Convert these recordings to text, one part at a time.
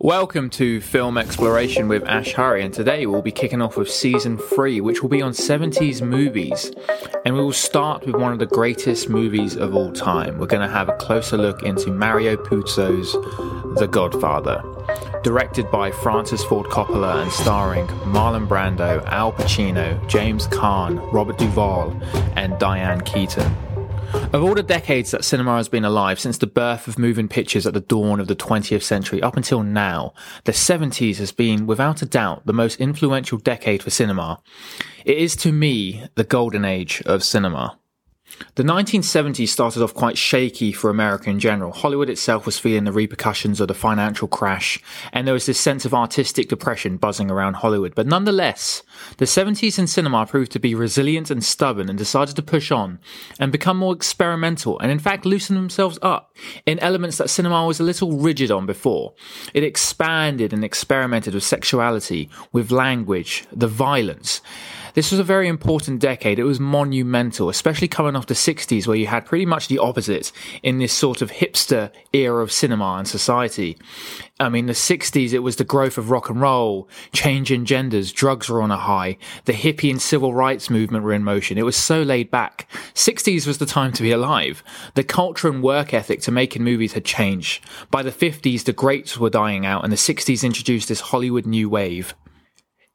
Welcome to Film Exploration with Ash Hurry, and today we'll be kicking off with season three, which will be on 70s movies. And we will start with one of the greatest movies of all time. We're going to have a closer look into Mario Puzo's The Godfather. Directed by Francis Ford Coppola and starring Marlon Brando, Al Pacino, James Caan, Robert Duvall, and Diane Keaton. Of all the decades that cinema has been alive since the birth of moving pictures at the dawn of the 20th century up until now, the 70s has been without a doubt the most influential decade for cinema. It is to me the golden age of cinema. The 1970s started off quite shaky for America in general. Hollywood itself was feeling the repercussions of the financial crash, and there was this sense of artistic depression buzzing around Hollywood. But nonetheless, the 70s in cinema proved to be resilient and stubborn and decided to push on and become more experimental and in fact loosen themselves up in elements that cinema was a little rigid on before. It expanded and experimented with sexuality, with language, the violence. This was a very important decade. It was monumental, especially coming off the 60s where you had pretty much the opposite in this sort of hipster era of cinema and society. I mean, the 60s, it was the growth of rock and roll, change in genders, drugs were on a high, the hippie and civil rights movement were in motion. It was so laid back. 60s was the time to be alive. The culture and work ethic to making movies had changed. By the 50s, the greats were dying out and the 60s introduced this Hollywood new wave.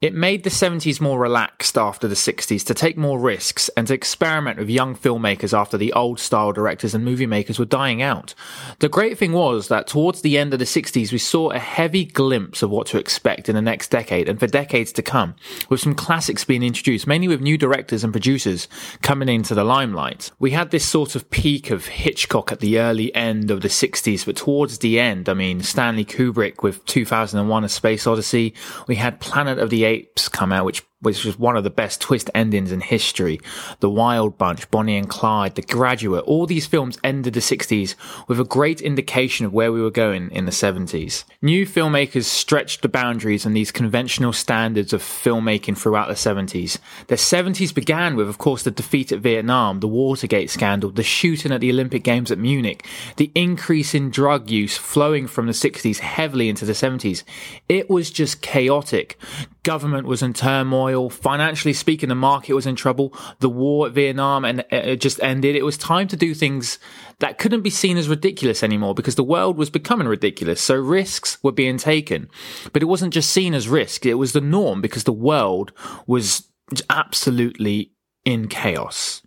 It made the 70s more relaxed after the 60s to take more risks and to experiment with young filmmakers after the old style directors and movie makers were dying out. The great thing was that towards the end of the 60s, we saw a heavy glimpse of what to expect in the next decade and for decades to come, with some classics being introduced, mainly with new directors and producers coming into the limelight. We had this sort of peak of Hitchcock at the early end of the 60s, but towards the end, I mean, Stanley Kubrick with 2001 A Space Odyssey, we had Planet of the Apes come out, which which was one of the best twist endings in history. The Wild Bunch, Bonnie and Clyde, The Graduate, all these films ended the 60s with a great indication of where we were going in the 70s. New filmmakers stretched the boundaries and these conventional standards of filmmaking throughout the 70s. The 70s began with, of course, the defeat at Vietnam, the Watergate scandal, the shooting at the Olympic Games at Munich, the increase in drug use flowing from the 60s heavily into the 70s. It was just chaotic. Government was in turmoil. Financially speaking, the market was in trouble. The war at Vietnam and uh, it just ended. It was time to do things that couldn't be seen as ridiculous anymore because the world was becoming ridiculous. So risks were being taken, but it wasn't just seen as risk. It was the norm because the world was absolutely in chaos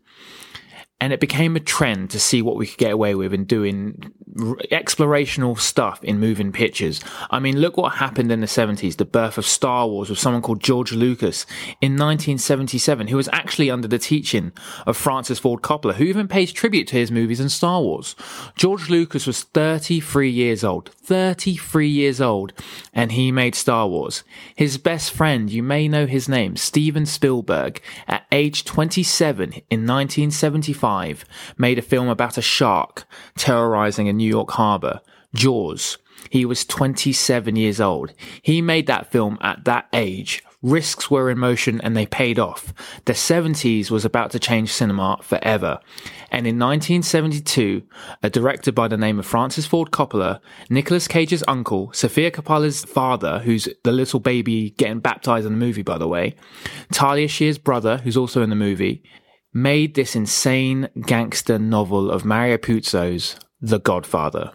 and it became a trend to see what we could get away with in doing explorational stuff in moving pictures. I mean, look what happened in the 70s, the birth of Star Wars with someone called George Lucas in 1977, who was actually under the teaching of Francis Ford Coppola, who even pays tribute to his movies and Star Wars. George Lucas was 33 years old, 33 years old, and he made Star Wars. His best friend, you may know his name, Steven Spielberg, at age 27 in 1975, made a film about a shark terrorizing a New York harbor, Jaws. He was 27 years old. He made that film at that age. Risks were in motion and they paid off. The 70s was about to change cinema forever. And in 1972, a director by the name of Francis Ford Coppola, Nicolas Cage's uncle, Sofia Coppola's father, who's the little baby getting baptized in the movie, by the way, Talia Shire's brother, who's also in the movie, made this insane gangster novel of Mario Puzo's The Godfather.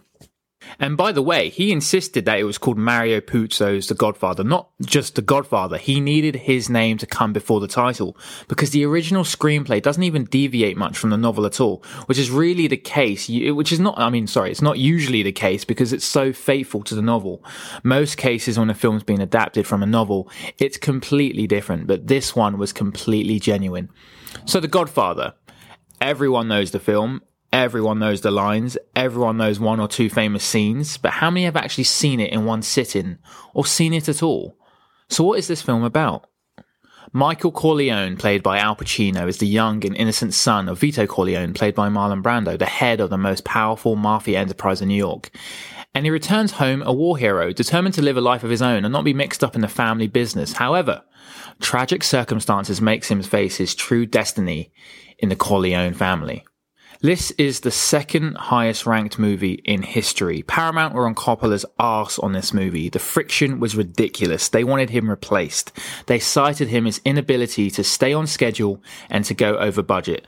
And by the way, he insisted that it was called Mario Puzo's The Godfather, not just The Godfather. He needed his name to come before the title because the original screenplay doesn't even deviate much from the novel at all, which is really the case, which is not, I mean, sorry, it's not usually the case because it's so faithful to the novel. Most cases when a film's been adapted from a novel, it's completely different, but this one was completely genuine. So The Godfather. Everyone knows the film. Everyone knows the lines, everyone knows one or two famous scenes, but how many have actually seen it in one sitting or seen it at all? So what is this film about? Michael Corleone, played by Al Pacino, is the young and innocent son of Vito Corleone, played by Marlon Brando, the head of the most powerful mafia enterprise in New York. And he returns home a war hero, determined to live a life of his own and not be mixed up in the family business. However, tragic circumstances makes him face his true destiny in the Corleone family. This is the second highest ranked movie in history. Paramount were on Coppola's arse on this movie. The friction was ridiculous. They wanted him replaced. They cited him his inability to stay on schedule and to go over budget.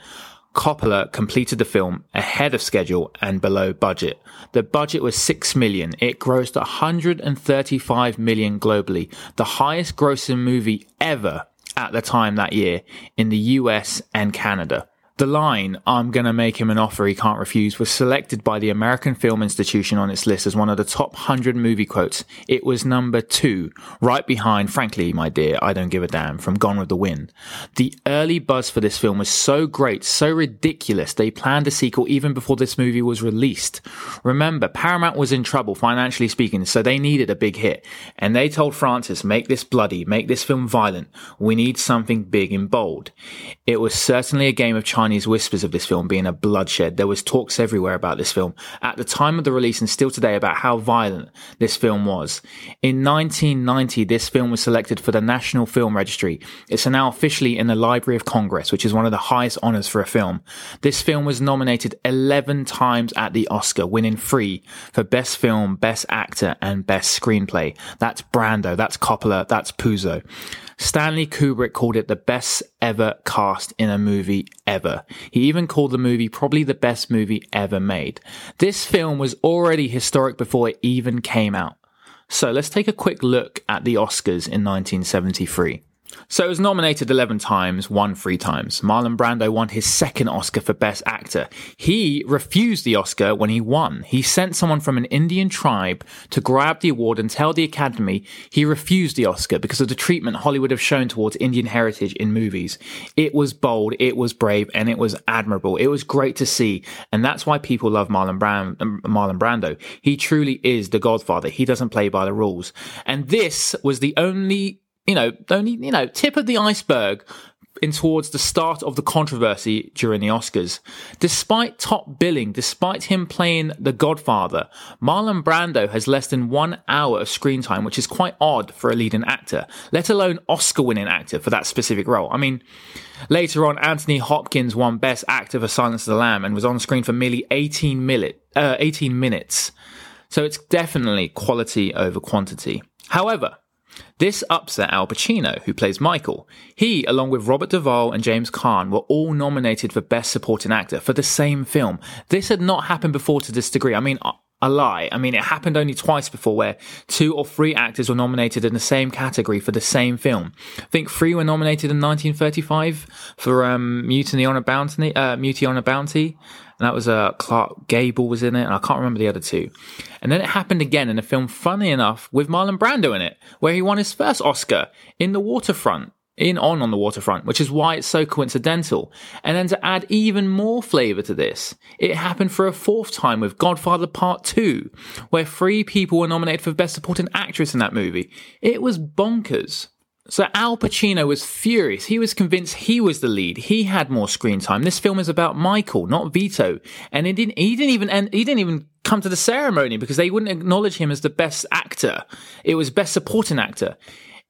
Coppola completed the film ahead of schedule and below budget. The budget was 6 million. It grossed 135 million globally, the highest grossing movie ever at the time that year in the US and Canada. The line, I'm going to make him an offer he can't refuse, was selected by the American Film Institution on its list as one of the top 100 movie quotes. It was number two, right behind, frankly, my dear, I don't give a damn, from Gone with the Wind. The early buzz for this film was so great, so ridiculous, they planned a sequel even before this movie was released. Remember, Paramount was in trouble, financially speaking, so they needed a big hit. And they told Francis, make this bloody, make this film violent. We need something big and bold. It was certainly a game of Chinese Whispers of this film being a bloodshed. There was talks everywhere about this film at the time of the release and still today about how violent this film was. In 1990, this film was selected for the National Film Registry. It's now officially in the Library of Congress, which is one of the highest honors for a film. This film was nominated 11 times at the Oscar, winning three for Best Film, Best Actor, and Best Screenplay. That's Brando, that's Coppola, that's Puzo. Stanley Kubrick called it the best ever cast in a movie ever. He even called the movie probably the best movie ever made. This film was already historic before it even came out. So let's take a quick look at the Oscars in 1973. So it was nominated 11 times, won three times. Marlon Brando won his second Oscar for Best Actor. He refused the Oscar when he won. He sent someone from an Indian tribe to grab the award and tell the Academy he refused the Oscar because of the treatment Hollywood have shown towards Indian heritage in movies. It was bold, it was brave, and it was admirable. It was great to see. And that's why people love Marlon, Brand- Marlon Brando. He truly is the godfather. He doesn't play by the rules. And this was the only you know, only, you know, tip of the iceberg in towards the start of the controversy during the Oscars. Despite top billing, despite him playing The Godfather, Marlon Brando has less than one hour of screen time, which is quite odd for a leading actor, let alone Oscar winning actor for that specific role. I mean, later on, Anthony Hopkins won Best Actor for Silence of the Lamb and was on screen for merely 18, minute, uh, 18 minutes. So it's definitely quality over quantity. However, this upset Al Pacino, who plays Michael. He, along with Robert Duvall and James Caan, were all nominated for Best Supporting Actor for the same film. This had not happened before to this degree. I mean, a lie. I mean, it happened only twice before where two or three actors were nominated in the same category for the same film. I think three were nominated in 1935 for um, Mutiny on a Bounty, uh, Mutiny on a Bounty, and that was uh, Clark Gable was in it, and I can't remember the other two. And then it happened again in a film, funny enough, with Marlon Brando in it, where he won his first Oscar in The Waterfront in on on the waterfront, which is why it's so coincidental. And then to add even more flavor to this, it happened for a fourth time with Godfather Part 2, where three people were nominated for Best Supporting Actress in that movie. It was bonkers. So Al Pacino was furious. He was convinced he was the lead. He had more screen time. This film is about Michael, not Vito. And it didn't, he didn't even, and he didn't even come to the ceremony because they wouldn't acknowledge him as the best actor. It was best supporting actor.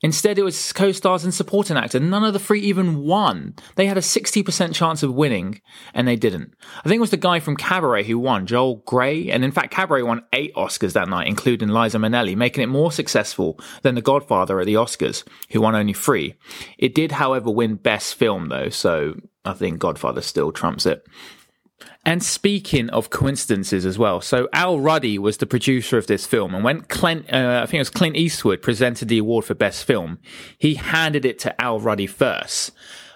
Instead, it was co-stars and supporting actor. None of the three even won. They had a 60% chance of winning, and they didn't. I think it was the guy from Cabaret who won, Joel Grey. And in fact, Cabaret won eight Oscars that night, including Liza Minnelli, making it more successful than The Godfather at the Oscars, who won only three. It did, however, win Best Film, though, so I think Godfather still trumps it. And speaking of coincidences as well, so Al Ruddy was the producer of this film, and when Clint, uh, I think it was Clint Eastwood presented the award for best film, he handed it to Al Ruddy first.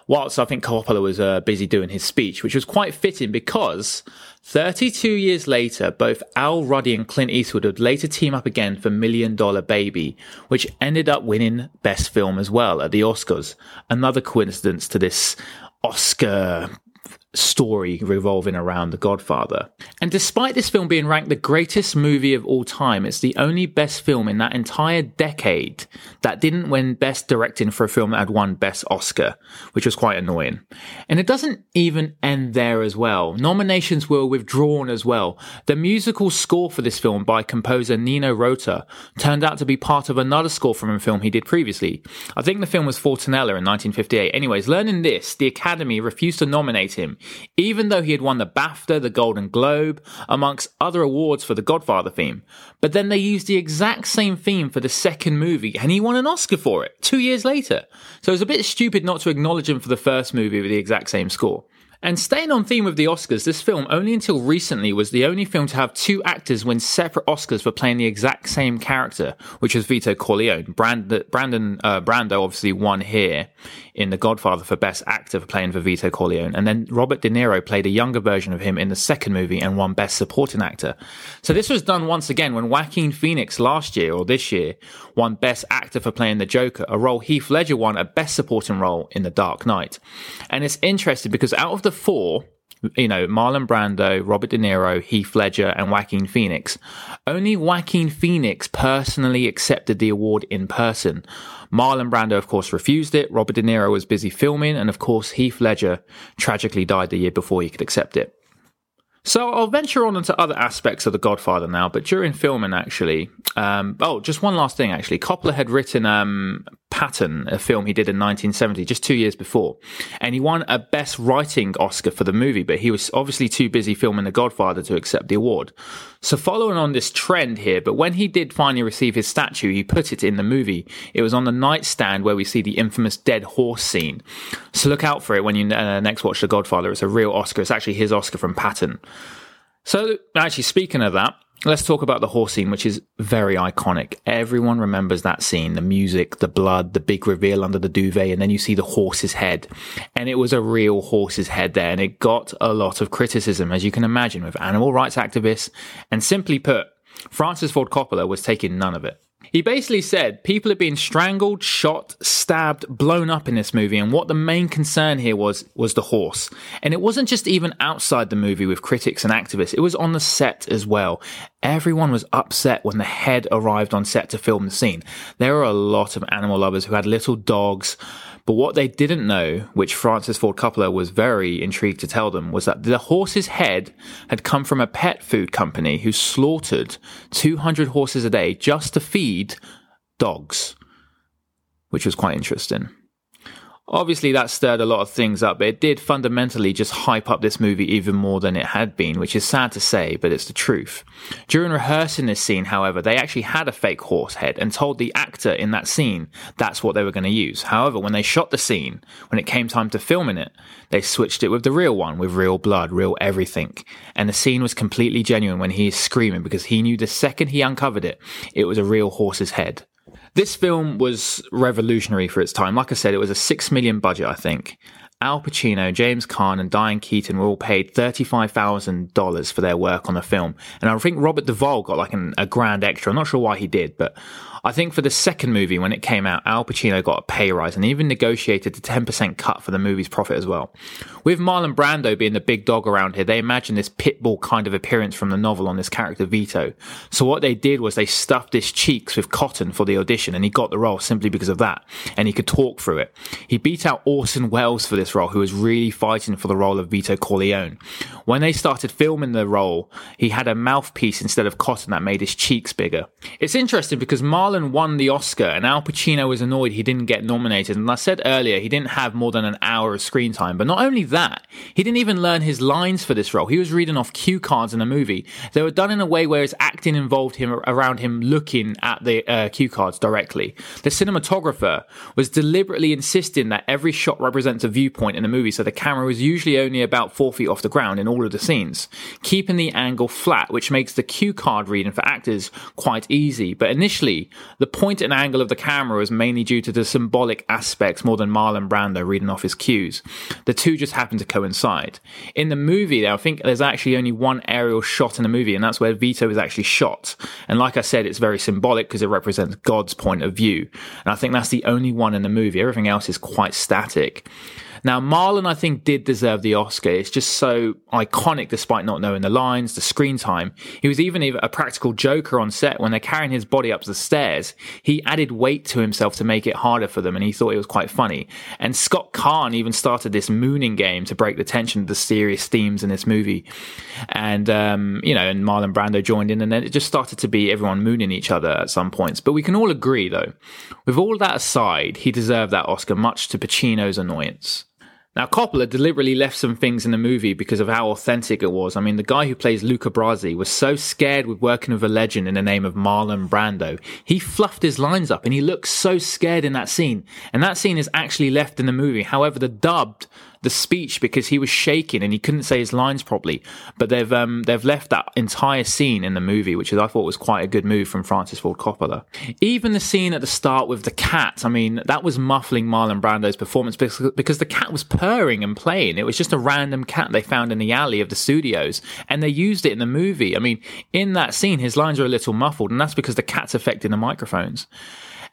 Whilst I think Coppola was uh, busy doing his speech, which was quite fitting because 32 years later, both Al Ruddy and Clint Eastwood would later team up again for Million Dollar Baby, which ended up winning Best Film as well at the Oscars. Another coincidence to this Oscar story revolving around The Godfather. And despite this film being ranked the greatest movie of all time, it's the only best film in that entire decade that didn't win Best Directing for a film that had won Best Oscar, which was quite annoying. And it doesn't even end there as well. Nominations were withdrawn as well. The musical score for this film by composer Nino Rota turned out to be part of another score from a film he did previously. I think the film was Fortunella in 1958. Anyways, learning this, the Academy refused to nominate him even though he had won the BAFTA, the Golden Globe, amongst other awards for the Godfather theme. But then they used the exact same theme for the second movie, and he won an Oscar for it two years later. So it was a bit stupid not to acknowledge him for the first movie with the exact same score. And staying on theme with the Oscars, this film only until recently was the only film to have two actors win separate Oscars for playing the exact same character, which was Vito Corleone. Brand- Brandon uh, Brando obviously won here in The Godfather for Best Actor for playing for Vito Corleone, and then Robert De Niro played a younger version of him in the second movie and won Best Supporting Actor. So this was done once again when Joaquin Phoenix last year or this year won Best Actor for playing the Joker, a role Heath Ledger won a Best Supporting role in The Dark Knight. And it's interesting because out of the four, you know, Marlon Brando, Robert De Niro, Heath Ledger, and Joaquin Phoenix. Only Joaquin Phoenix personally accepted the award in person. Marlon Brando, of course, refused it. Robert De Niro was busy filming, and of course, Heath Ledger tragically died the year before he could accept it. So I'll venture on into other aspects of The Godfather now, but during filming, actually, um, oh, just one last thing, actually, Coppola had written um, Patton, a film he did in 1970, just two years before, and he won a Best Writing Oscar for the movie, but he was obviously too busy filming The Godfather to accept the award. So following on this trend here, but when he did finally receive his statue, he put it in the movie. It was on the nightstand where we see the infamous dead horse scene. So look out for it when you uh, next watch The Godfather. It's a real Oscar. It's actually his Oscar from Patton. So, actually, speaking of that, let's talk about the horse scene, which is very iconic. Everyone remembers that scene the music, the blood, the big reveal under the duvet, and then you see the horse's head. And it was a real horse's head there, and it got a lot of criticism, as you can imagine, with animal rights activists. And simply put, Francis Ford Coppola was taking none of it. He basically said people are being strangled, shot, stabbed, blown up in this movie, and what the main concern here was was the horse. And it wasn't just even outside the movie with critics and activists; it was on the set as well. Everyone was upset when the head arrived on set to film the scene. There were a lot of animal lovers who had little dogs, but what they didn't know, which Francis Ford Coppola was very intrigued to tell them, was that the horse's head had come from a pet food company who slaughtered 200 horses a day just to feed dogs, which was quite interesting. Obviously, that stirred a lot of things up, but it did fundamentally just hype up this movie even more than it had been, which is sad to say, but it's the truth. During rehearsing this scene, however, they actually had a fake horse head and told the actor in that scene that's what they were going to use. However, when they shot the scene, when it came time to filming it, they switched it with the real one, with real blood, real everything. And the scene was completely genuine when he is screaming because he knew the second he uncovered it, it was a real horse's head. This film was revolutionary for its time. Like I said, it was a six million budget, I think. Al Pacino, James Caan, and Diane Keaton were all paid $35,000 for their work on the film. And I think Robert Duvall got like an, a grand extra. I'm not sure why he did, but I think for the second movie, when it came out, Al Pacino got a pay rise and even negotiated a 10% cut for the movie's profit as well. With Marlon Brando being the big dog around here, they imagined this pitbull kind of appearance from the novel on this character Vito. So what they did was they stuffed his cheeks with cotton for the audition and he got the role simply because of that. And he could talk through it. He beat out Orson Welles for this role, who was really fighting for the role of Vito Corleone. When they started filming the role, he had a mouthpiece instead of cotton that made his cheeks bigger. It's interesting because Marlon won the Oscar, and Al Pacino was annoyed he didn't get nominated. And I said earlier, he didn't have more than an hour of screen time. But not only that, he didn't even learn his lines for this role. He was reading off cue cards in a movie. They were done in a way where his acting involved him around him looking at the uh, cue cards directly. The cinematographer was deliberately insisting that every shot represents a viewpoint in the movie, so the camera was usually only about four feet off the ground in all of the scenes, keeping the angle flat, which makes the cue card reading for actors quite easy. But initially, the point and angle of the camera was mainly due to the symbolic aspects more than Marlon Brando reading off his cues. The two just happen to coincide. In the movie, I think there's actually only one aerial shot in the movie, and that's where Vito is actually shot. And like I said, it's very symbolic because it represents God's point of view. And I think that's the only one in the movie. Everything else is quite static. Now, Marlon, I think, did deserve the Oscar. It's just so iconic despite not knowing the lines, the screen time. He was even a practical joker on set when they're carrying his body up the stairs. He added weight to himself to make it harder for them, and he thought it was quite funny. And Scott Caan even started this mooning game to break the tension of the serious themes in this movie. And, um, you know, and Marlon Brando joined in, and then it just started to be everyone mooning each other at some points. But we can all agree, though, with all that aside, he deserved that Oscar much to Pacino's annoyance. Now, Coppola deliberately left some things in the movie because of how authentic it was. I mean, the guy who plays Luca Brasi was so scared with working with a legend in the name of Marlon Brando. He fluffed his lines up and he looks so scared in that scene. And that scene is actually left in the movie. However, the dubbed the speech because he was shaking and he couldn't say his lines properly. But they've um, they've left that entire scene in the movie, which I thought was quite a good move from Francis Ford Coppola. Even the scene at the start with the cat, I mean, that was muffling Marlon Brando's performance because, because the cat was purring and playing. It was just a random cat they found in the alley of the studios, and they used it in the movie. I mean, in that scene, his lines are a little muffled, and that's because the cat's affecting the microphones.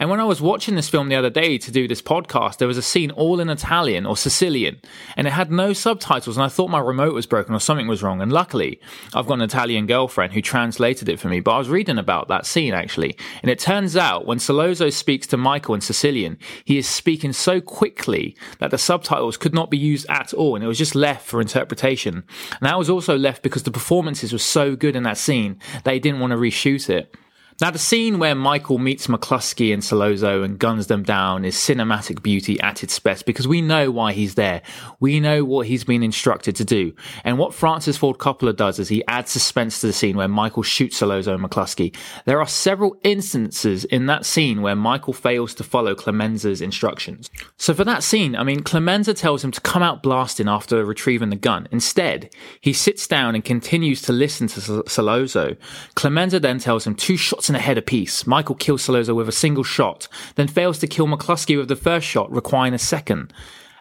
And when I was watching this film the other day to do this podcast, there was a scene all in Italian or Sicilian, and it had no subtitles. And I thought my remote was broken or something was wrong. And luckily, I've got an Italian girlfriend who translated it for me. But I was reading about that scene actually, and it turns out when Sollozzo speaks to Michael in Sicilian, he is speaking so quickly that the subtitles could not be used at all, and it was just left for interpretation. And that was also left because the performances were so good in that scene they didn't want to reshoot it. Now, the scene where Michael meets McCluskey and Sollozzo and guns them down is cinematic beauty at its best because we know why he's there. We know what he's been instructed to do. And what Francis Ford Coppola does is he adds suspense to the scene where Michael shoots Sollozzo and McCluskey. There are several instances in that scene where Michael fails to follow Clemenza's instructions. So for that scene, I mean, Clemenza tells him to come out blasting after retrieving the gun. Instead, he sits down and continues to listen to Sollozzo. Clemenza then tells him two shots in a head apiece. Michael kills Sollozzo with a single shot, then fails to kill McCluskey with the first shot, requiring a second.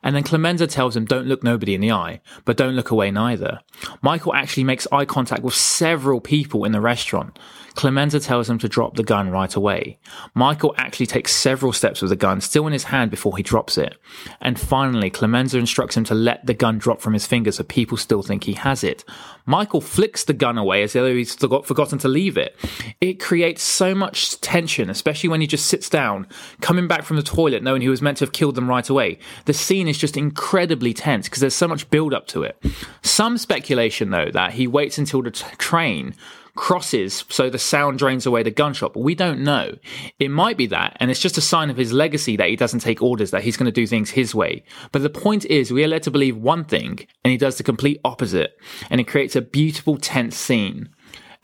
And then Clemenza tells him, don't look nobody in the eye, but don't look away neither. Michael actually makes eye contact with several people in the restaurant. Clemenza tells him to drop the gun right away. Michael actually takes several steps with the gun still in his hand before he drops it. And finally, Clemenza instructs him to let the gun drop from his fingers so people still think he has it. Michael flicks the gun away as though he's forgotten to leave it. It creates so much tension, especially when he just sits down, coming back from the toilet knowing he was meant to have killed them right away. The scene is just incredibly tense because there's so much build up to it. Some speculation, though, that he waits until the t- train crosses so the sound drains away the gunshot, but we don't know. It might be that, and it's just a sign of his legacy that he doesn't take orders, that he's going to do things his way. But the point is, we are led to believe one thing, and he does the complete opposite, and it creates a beautiful, tense scene.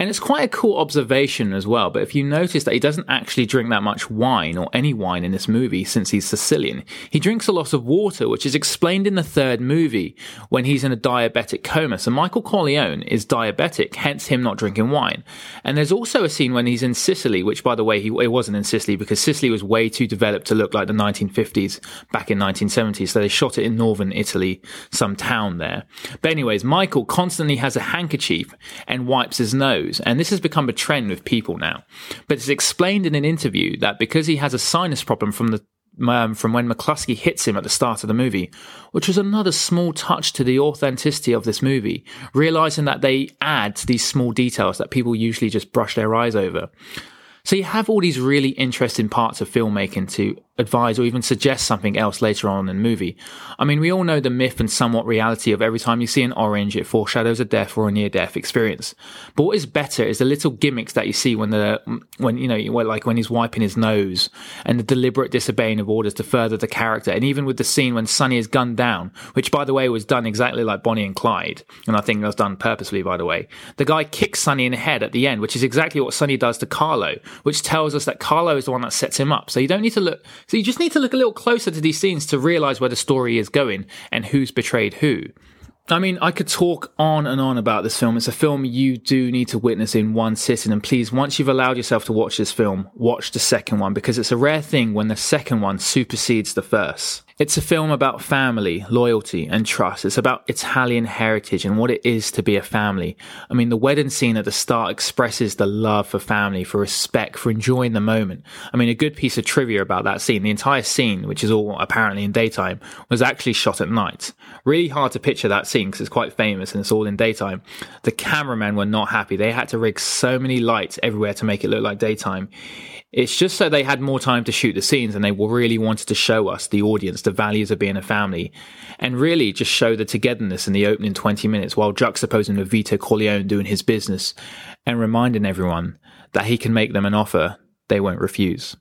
And it's quite a cool observation as well. But if you notice that he doesn't actually drink that much wine or any wine in this movie since he's Sicilian, he drinks a lot of water, which is explained in the third movie when he's in a diabetic coma. So Michael Corleone is diabetic, hence him not drinking wine. And there's also a scene when he's in Sicily, which by the way, he wasn't in Sicily because Sicily was way too developed to look like the 1950s back in 1970. So they shot it in northern Italy, some town there. But anyways, Michael constantly has a handkerchief and wipes his nose and this has become a trend with people now. But it's explained in an interview that because he has a sinus problem from the um, from when McCluskey hits him at the start of the movie, which was another small touch to the authenticity of this movie, realizing that they add these small details that people usually just brush their eyes over. So you have all these really interesting parts of filmmaking to advise or even suggest something else later on in the movie. I mean, we all know the myth and somewhat reality of every time you see an orange, it foreshadows a death or a near death experience. But what is better is the little gimmicks that you see when the, when, you know, like when he's wiping his nose and the deliberate disobeying of orders to further the character. And even with the scene when Sonny is gunned down, which by the way was done exactly like Bonnie and Clyde. And I think that was done purposely, by the way. The guy kicks Sonny in the head at the end, which is exactly what Sonny does to Carlo, which tells us that Carlo is the one that sets him up. So you don't need to look, so you just need to look a little closer to these scenes to realize where the story is going and who's betrayed who. I mean, I could talk on and on about this film. It's a film you do need to witness in one sitting. And please, once you've allowed yourself to watch this film, watch the second one because it's a rare thing when the second one supersedes the first. It's a film about family, loyalty, and trust. It's about Italian heritage and what it is to be a family. I mean, the wedding scene at the start expresses the love for family, for respect, for enjoying the moment. I mean, a good piece of trivia about that scene, the entire scene, which is all apparently in daytime, was actually shot at night. Really hard to picture that scene because it's quite famous and it's all in daytime. The cameramen were not happy. They had to rig so many lights everywhere to make it look like daytime. It's just so they had more time to shoot the scenes and they really wanted to show us, the audience, the values of being a family and really just show the togetherness in the opening 20 minutes while juxtaposing with Vito Corleone doing his business and reminding everyone that he can make them an offer they won't refuse.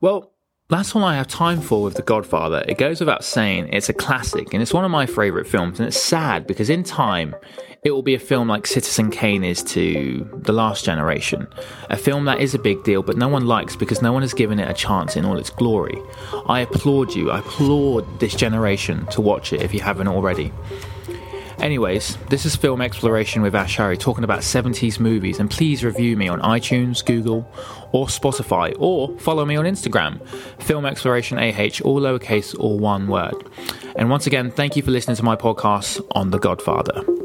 Well, That's all I have time for with The Godfather. It goes without saying, it's a classic and it's one of my favourite films. And it's sad because in time, it will be a film like Citizen Kane is to The Last Generation. A film that is a big deal, but no one likes because no one has given it a chance in all its glory. I applaud you, I applaud this generation to watch it if you haven't already. Anyways, this is Film Exploration with Ashari talking about 70s movies, and please review me on iTunes, Google, or Spotify, or follow me on Instagram, Film Exploration AH, all lowercase, or one word. And once again, thank you for listening to my podcast on The Godfather.